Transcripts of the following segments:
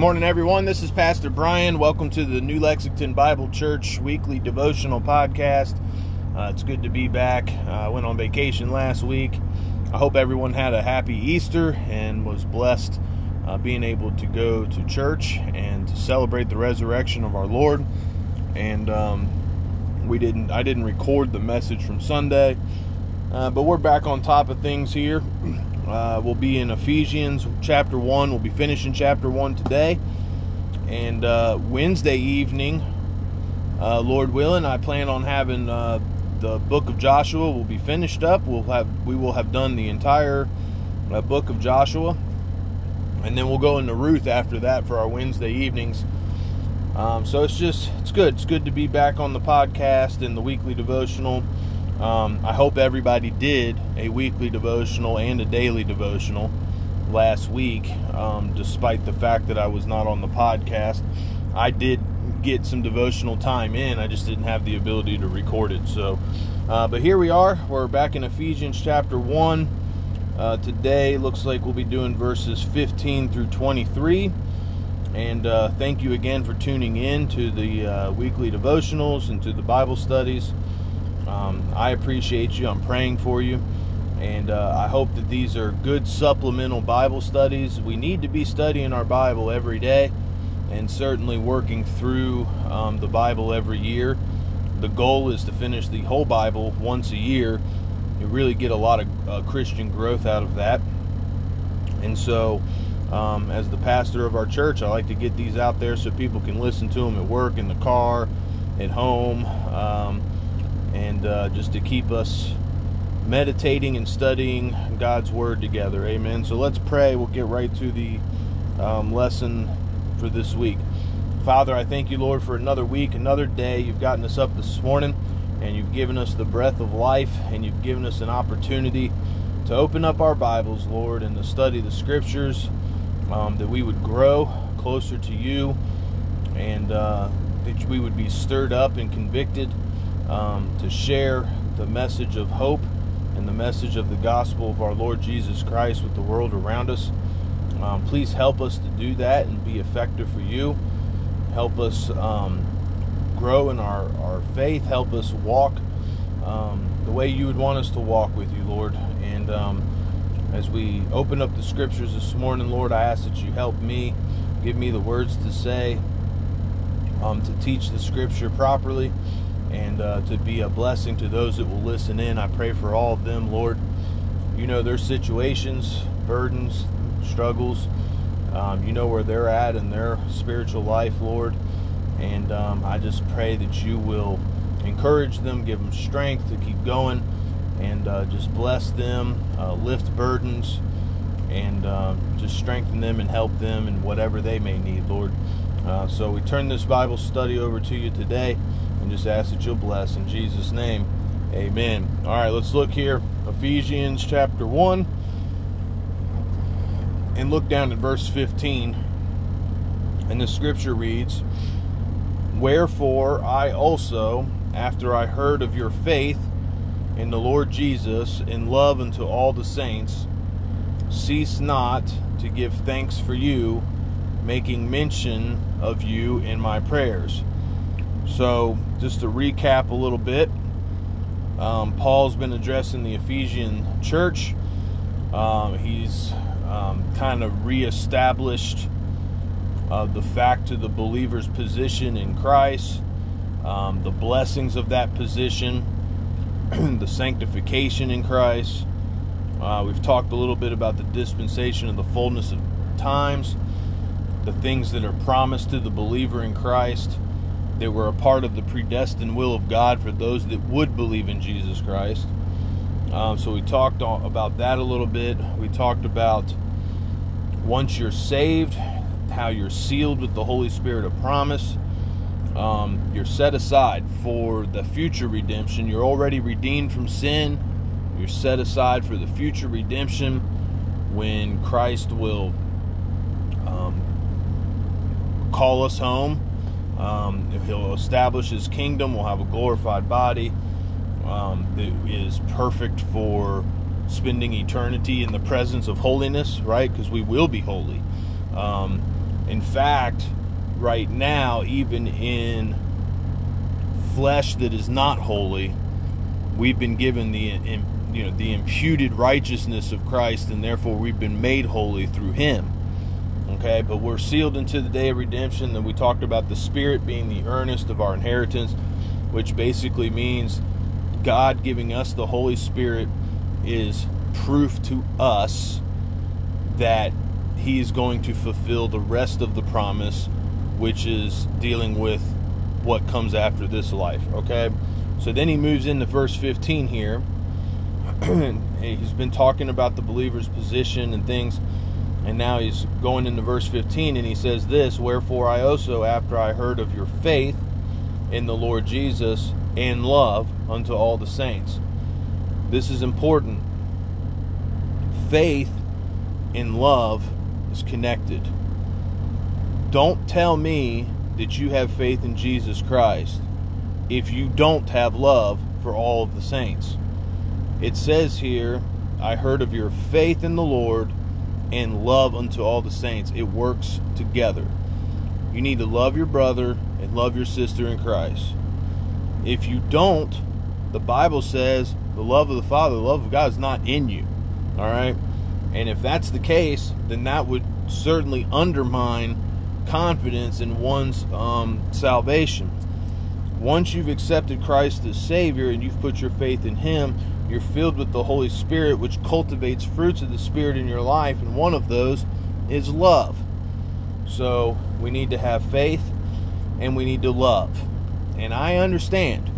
morning, everyone. This is Pastor Brian. Welcome to the New Lexington Bible Church weekly devotional podcast. Uh, it's good to be back. Uh, I went on vacation last week. I hope everyone had a happy Easter and was blessed uh, being able to go to church and to celebrate the resurrection of our Lord. And um, we didn't. I didn't record the message from Sunday, uh, but we're back on top of things here. Uh, we'll be in Ephesians chapter 1. We'll be finishing chapter 1 today. And uh, Wednesday evening, uh, Lord willing, I plan on having uh, the book of Joshua will be finished up. We'll have we will have done the entire uh, book of Joshua, and then we'll go into Ruth after that for our Wednesday evenings. Um, so it's just it's good. It's good to be back on the podcast and the weekly devotional. Um, I hope everybody did a weekly devotional and a daily devotional last week, um, despite the fact that I was not on the podcast. I did get some devotional time in, I just didn't have the ability to record it. So, uh, but here we are. We're back in Ephesians chapter 1. Uh, today looks like we'll be doing verses 15 through 23. And uh, thank you again for tuning in to the uh, weekly devotionals and to the Bible studies. Um, I appreciate you. I'm praying for you. And uh, I hope that these are good supplemental Bible studies. We need to be studying our Bible every day and certainly working through um, the Bible every year. The goal is to finish the whole Bible once a year. You really get a lot of uh, Christian growth out of that. And so, um, as the pastor of our church, I like to get these out there so people can listen to them at work, in the car, at home. Um, and uh, just to keep us meditating and studying God's Word together. Amen. So let's pray. We'll get right to the um, lesson for this week. Father, I thank you, Lord, for another week, another day. You've gotten us up this morning, and you've given us the breath of life, and you've given us an opportunity to open up our Bibles, Lord, and to study the Scriptures, um, that we would grow closer to you, and uh, that we would be stirred up and convicted um, to share the message of hope and the message of the gospel of our Lord Jesus Christ with the world around us. Um, please help us to do that and be effective for you. Help us um, grow in our, our faith. Help us walk um, the way you would want us to walk with you, Lord. And um, as we open up the scriptures this morning, Lord, I ask that you help me, give me the words to say, um, to teach the scripture properly and uh, to be a blessing to those that will listen in. I pray for all of them, Lord. You know their situations, burdens, struggles. Um, you know where they're at in their spiritual life, Lord. And um, I just pray that you will encourage them, give them strength to keep going, and uh, just bless them, uh, lift burdens, and uh, just strengthen them and help them in whatever they may need, Lord. Uh, so we turn this Bible study over to you today and just ask that you'll bless in Jesus' name. Amen. All right, let's look here. Ephesians chapter 1 and look down at verse 15. And the scripture reads Wherefore I also, after I heard of your faith in the Lord Jesus, in love unto all the saints, cease not to give thanks for you, making mention of you in my prayers so, just to recap a little bit, um, Paul's been addressing the Ephesian church. Um, he's um, kind of reestablished uh, the fact of the believer's position in Christ, um, the blessings of that position, the sanctification in Christ. Uh, we've talked a little bit about the dispensation of the fullness of times, the things that are promised to the believer in Christ they were a part of the predestined will of God for those that would believe in Jesus Christ. Um, so we talked about that a little bit. We talked about once you're saved, how you're sealed with the Holy Spirit of promise. Um, you're set aside for the future redemption. You're already redeemed from sin. You're set aside for the future redemption when Christ will um, call us home um, he'll establish his kingdom, we'll have a glorified body um, that is perfect for spending eternity in the presence of holiness, right? Because we will be holy. Um, In fact, right now, even in flesh that is not holy, we've been given the you know the imputed righteousness of Christ, and therefore we've been made holy through Him. Okay, but we're sealed into the day of redemption. Then we talked about the Spirit being the earnest of our inheritance, which basically means God giving us the Holy Spirit is proof to us that He is going to fulfill the rest of the promise, which is dealing with what comes after this life. Okay, so then he moves into verse 15 here. he's been talking about the believer's position and things, and now he's going into verse 15 and he says this Wherefore I also, after I heard of your faith in the Lord Jesus and love unto all the saints. This is important. Faith and love is connected. Don't tell me that you have faith in Jesus Christ if you don't have love for all of the saints. It says here, I heard of your faith in the Lord and love unto all the saints. It works together. You need to love your brother and love your sister in Christ. If you don't, the Bible says the love of the Father, the love of God is not in you. All right? And if that's the case, then that would certainly undermine confidence in one's um, salvation. Once you've accepted Christ as Savior and you've put your faith in Him, you're filled with the Holy Spirit, which cultivates fruits of the Spirit in your life, and one of those is love. So we need to have faith and we need to love. And I understand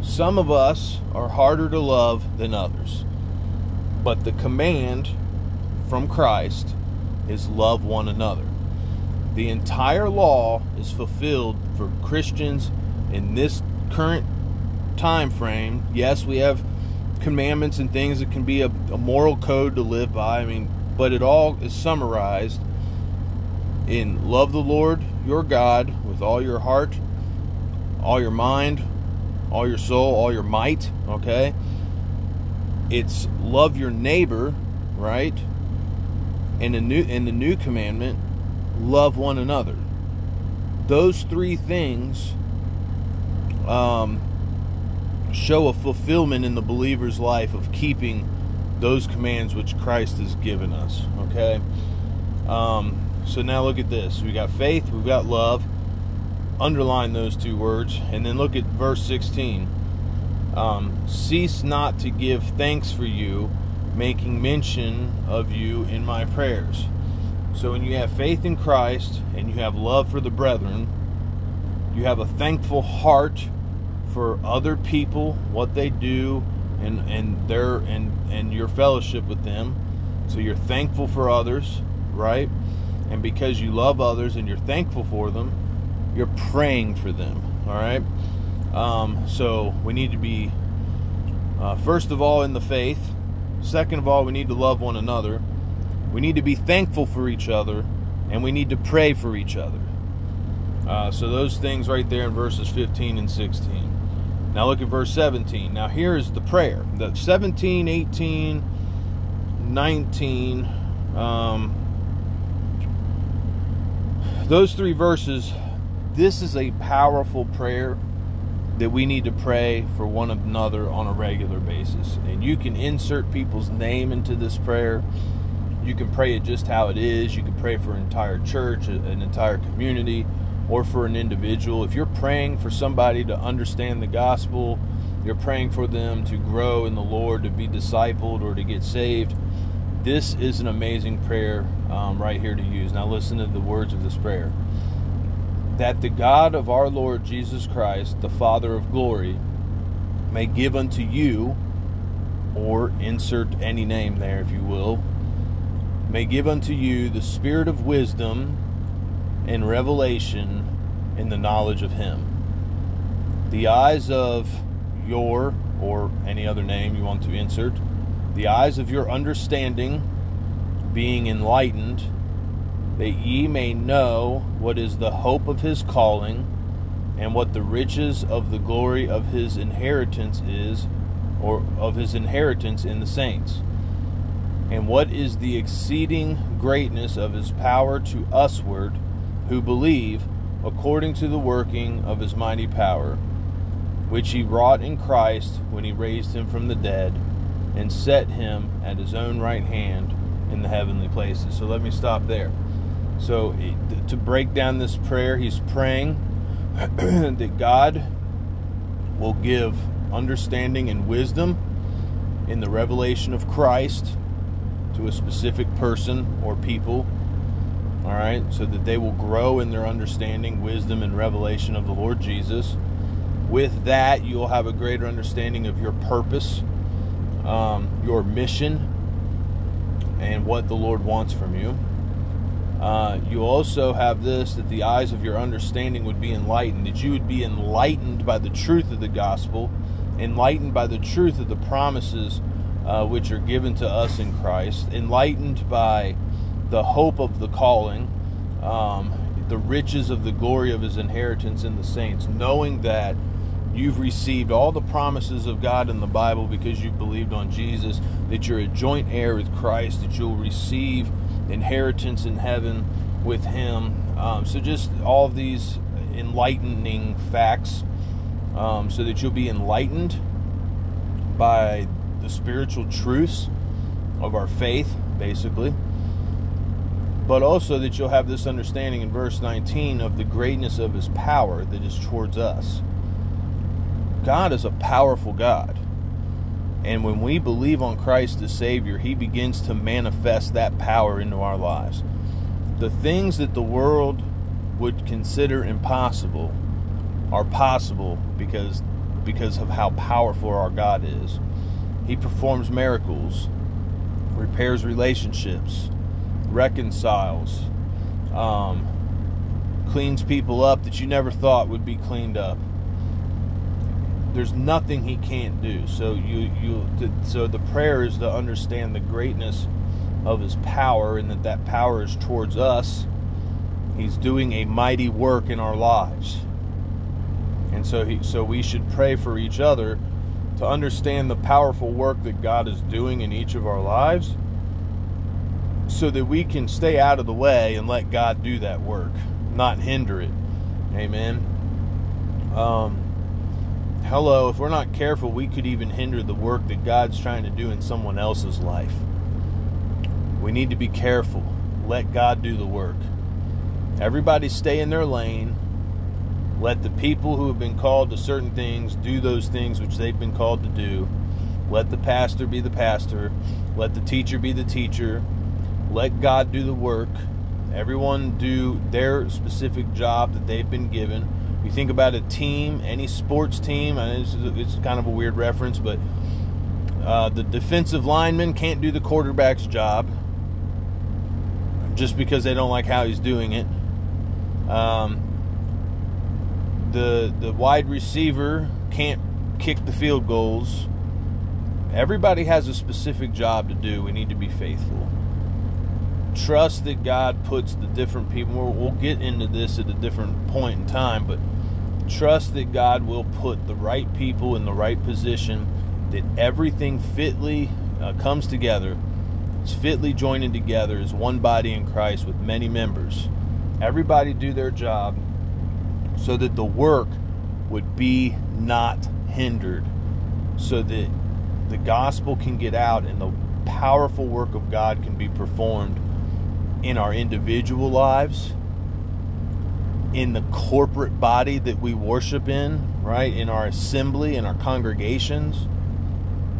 some of us are harder to love than others. But the command from Christ is love one another. The entire law is fulfilled for Christians in this current time frame. Yes, we have commandments and things that can be a, a moral code to live by. I mean, but it all is summarized in love the Lord your God with all your heart, all your mind, all your soul, all your might, okay? It's love your neighbor, right? And the new in the new commandment, love one another. Those three things um, show a fulfillment in the believer's life of keeping those commands which Christ has given us. Okay? Um, so now look at this. We got faith, we've got love. Underline those two words. And then look at verse 16. Um, Cease not to give thanks for you, making mention of you in my prayers. So when you have faith in Christ and you have love for the brethren, you have a thankful heart for other people, what they do, and and their and and your fellowship with them. So you're thankful for others, right? And because you love others and you're thankful for them, you're praying for them. All right. Um, so we need to be uh, first of all in the faith. Second of all, we need to love one another. We need to be thankful for each other, and we need to pray for each other. Uh, so those things right there in verses 15 and 16. Now look at verse 17. Now here is the prayer. The 17, 18, 19, um, those three verses, this is a powerful prayer that we need to pray for one another on a regular basis. And you can insert people's name into this prayer. You can pray it just how it is. You can pray for an entire church, an entire community or for an individual, if you're praying for somebody to understand the gospel, you're praying for them to grow in the Lord, to be discipled, or to get saved, this is an amazing prayer um, right here to use. Now, listen to the words of this prayer. That the God of our Lord Jesus Christ, the Father of glory, may give unto you, or insert any name there if you will, may give unto you the spirit of wisdom in revelation in the knowledge of Him. The eyes of your, or any other name you want to insert, the eyes of your understanding being enlightened, that ye may know what is the hope of His calling, and what the riches of the glory of His inheritance is, or of His inheritance in the saints and what is the exceeding greatness of his power to usward who believe according to the working of his mighty power, which he wrought in Christ when he raised him from the dead and set him at his own right hand in the heavenly places. So let me stop there. So to break down this prayer, he's praying that God will give understanding and wisdom in the revelation of Christ to a specific person or people. All right, so that they will grow in their understanding, wisdom, and revelation of the Lord Jesus. With that, you'll have a greater understanding of your purpose, um, your mission, and what the Lord wants from you. Uh, you also have this that the eyes of your understanding would be enlightened, that you would be enlightened by the truth of the gospel, enlightened by the truth of the promises uh, which are given to us in Christ, enlightened by the hope of the calling, um, the riches of the glory of his inheritance in the saints, knowing that you've received all the promises of God in the Bible because you've believed on Jesus, that you're a joint heir with Christ, that you'll receive inheritance in heaven with him. Um, so, just all these enlightening facts um, so that you'll be enlightened by the spiritual truths of our faith, basically. But also that you'll have this understanding in verse 19 of the greatness of his power that is towards us. God is a powerful God. And when we believe on Christ as Savior, He begins to manifest that power into our lives. The things that the world would consider impossible are possible because because of how powerful our God is. He performs miracles, repairs relationships, reconciles, um, cleans people up that you never thought would be cleaned up. There's nothing he can't do. So you you so the prayer is to understand the greatness of his power and that that power is towards us. He's doing a mighty work in our lives. And so he so we should pray for each other to understand the powerful work that God is doing in each of our lives so that we can stay out of the way and let God do that work, not hinder it. Amen. Um, hello, if we're not careful, we could even hinder the work that God's trying to do in someone else's life. We need to be careful. Let God do the work. Everybody stay in their lane let the people who have been called to certain things do those things which they've been called to do. Let the pastor be the pastor. Let the teacher be the teacher. Let God do the work. Everyone do their specific job that they've been given. You think about a team, any sports team, and it's, it's kind of a weird reference, but uh, the defensive lineman can't do the quarterback's job just because they don't like how he's doing it. Um, the the wide receiver can't kick the field goals. Everybody has a specific job to do. We need to be faithful. Trust that God puts the different people. We'll, get into this at a different point in time, but trust that God will put the right people in the right position. That everything fitly uh, comes together. It's fitly joined together as one body in Christ with many members. Everybody do their job so that the work would be not hindered, so that the gospel can get out and the powerful work of God can be performed in our individual lives, in the corporate body that we worship in, right? In our assembly, in our congregations,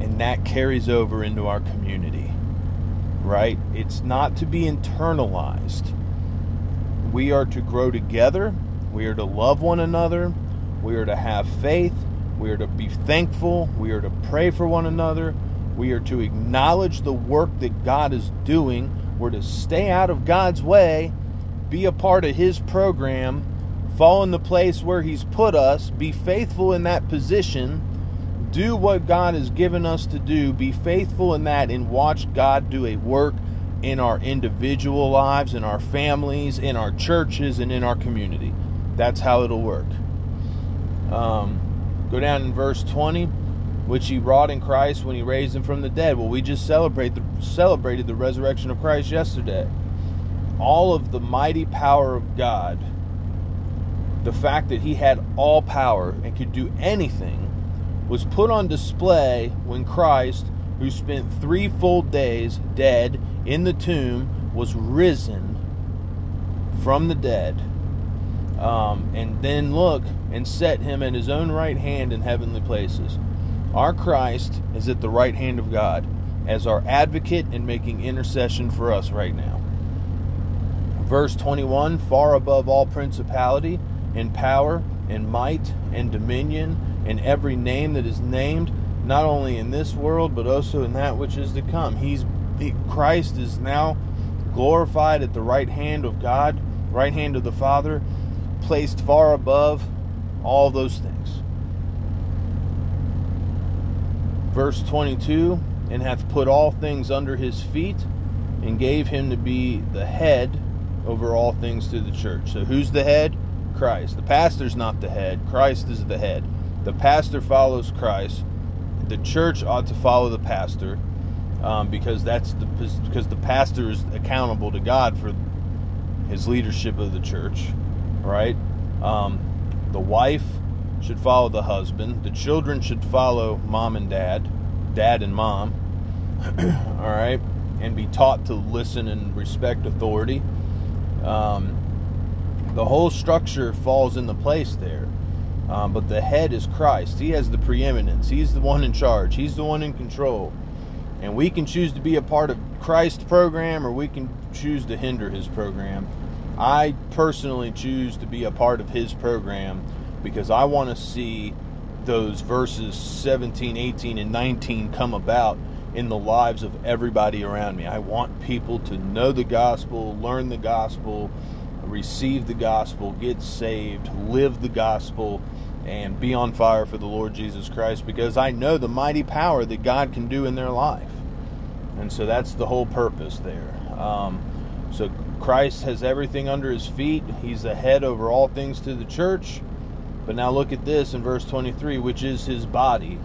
and that carries over into our community, right? It's not to be internalized. We are to grow together we are to love one another. We are to have faith. We are to be thankful. We are to pray for one another. We are to acknowledge the work that God is doing. We're to stay out of God's way, be a part of His program, fall in the place where He's put us, be faithful in that position, do what God has given us to do, be faithful in that, and watch God do a work in our individual lives, in our families, in our churches, and in our community. That's how it'll work. Um, go down in verse 20, which he wrought in Christ when he raised him from the dead. Well, we just celebrate the, celebrated the resurrection of Christ yesterday. all of the mighty power of God, the fact that he had all power and could do anything, was put on display when Christ, who spent three full days dead in the tomb, was risen from the dead. Um, and then look and set him at his own right hand in heavenly places. Our Christ is at the right hand of God as our advocate and making intercession for us right now. Verse 21 Far above all principality and power and might and dominion and every name that is named, not only in this world but also in that which is to come. He's he, Christ is now glorified at the right hand of God, right hand of the Father, placed far above all those things. Verse 22 And hath put all things under his feet, and gave him to be the head over all things to the church. So, who's the head? Christ. The pastor's not the head, Christ is the head. The pastor follows Christ. The church ought to follow the pastor um, because that's the because the pastor is accountable to God for his leadership of the church, right? Um, the wife should follow the husband. The children should follow mom and dad, dad and mom. all right, and be taught to listen and respect authority. Um, the whole structure falls into place there. Um, but the head is Christ. He has the preeminence. He's the one in charge. He's the one in control. And we can choose to be a part of Christ's program or we can choose to hinder his program. I personally choose to be a part of his program because I want to see those verses 17, 18, and 19 come about in the lives of everybody around me. I want people to know the gospel, learn the gospel, receive the gospel, get saved, live the gospel, and be on fire for the Lord Jesus Christ because I know the mighty power that God can do in their life. And so that's the whole purpose there. Um, so Christ has everything under his feet. He's the head over all things to the church. But now look at this in verse 23, which is his body,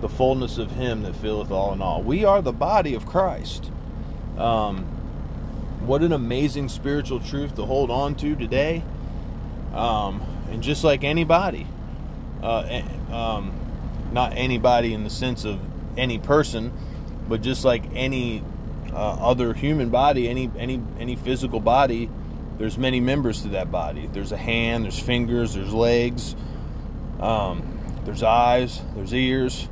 the fullness of him that filleth all in all. We are the body of Christ. Um, what an amazing spiritual truth to hold on to today. Um, and just like anybody, uh, um, not anybody in the sense of any person, but just like any uh, other human body, any any any physical body, there's many members to that body. There's a hand, there's fingers, there's legs, um, there's eyes, there's ears,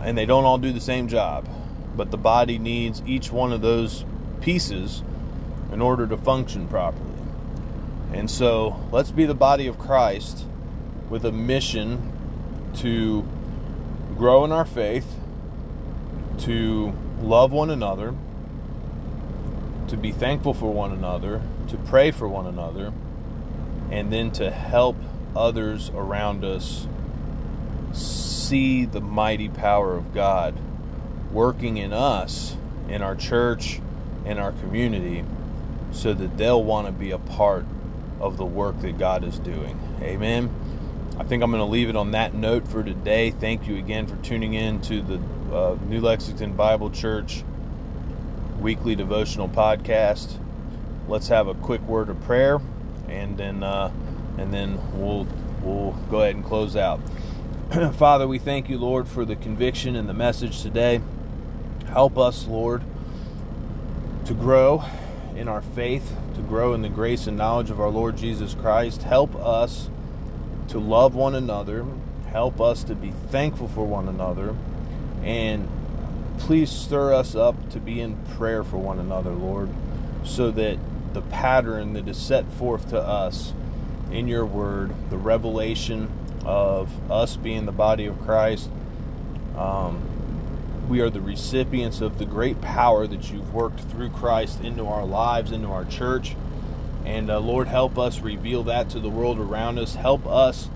and they don't all do the same job. But the body needs each one of those pieces in order to function properly. And so let's be the body of Christ with a mission to grow in our faith, to love one another, to be thankful for one another, to pray for one another, and then to help others around us see the mighty power of God working in us, in our church, in our community, so that they'll want to be a part of the work that God is doing. Amen. I think I'm going to leave it on that note for today. Thank you again for tuning in to the uh, New Lexington Bible Church weekly devotional podcast. Let's have a quick word of prayer, and then uh, and then we'll we'll go ahead and close out. Father, we thank you, Lord, for the conviction and the message today. Help us, Lord, to grow in our faith, to grow in the grace and knowledge of our Lord Jesus Christ. Help us to love one another. Help us to be thankful for one another. And please stir us up to be in prayer for one another, Lord, so that the pattern that is set forth to us in your word, the revelation of us being the body of Christ, um, we are the recipients of the great power that you've worked through Christ into our lives, into our church. And uh, Lord, help us reveal that to the world around us. Help us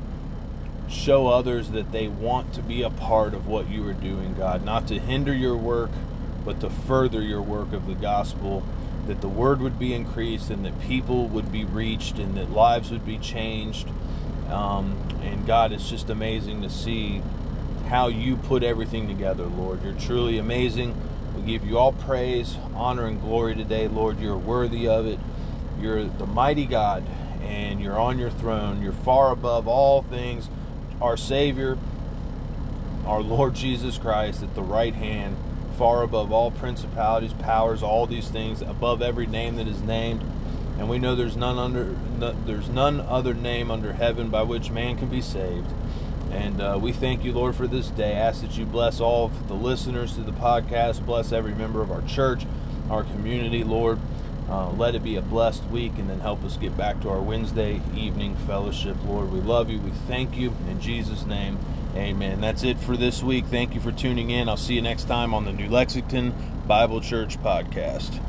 show others that they want to be a part of what you are doing, God. Not to hinder your work, but to further your work of the gospel. That the word would be increased and that people would be reached and that lives would be changed. Um, and God, it's just amazing to see how you put everything together, Lord. You're truly amazing. We give you all praise, honor, and glory today, Lord. You're worthy of it. You're the mighty God, and you're on your throne. You're far above all things. Our Savior, our Lord Jesus Christ, at the right hand, far above all principalities, powers, all these things, above every name that is named. And we know there's none under there's none other name under heaven by which man can be saved. And uh, we thank you, Lord, for this day. Ask that you bless all of the listeners to the podcast, bless every member of our church, our community, Lord. Uh, let it be a blessed week and then help us get back to our Wednesday evening fellowship, Lord. We love you. We thank you. In Jesus' name, amen. That's it for this week. Thank you for tuning in. I'll see you next time on the New Lexington Bible Church podcast.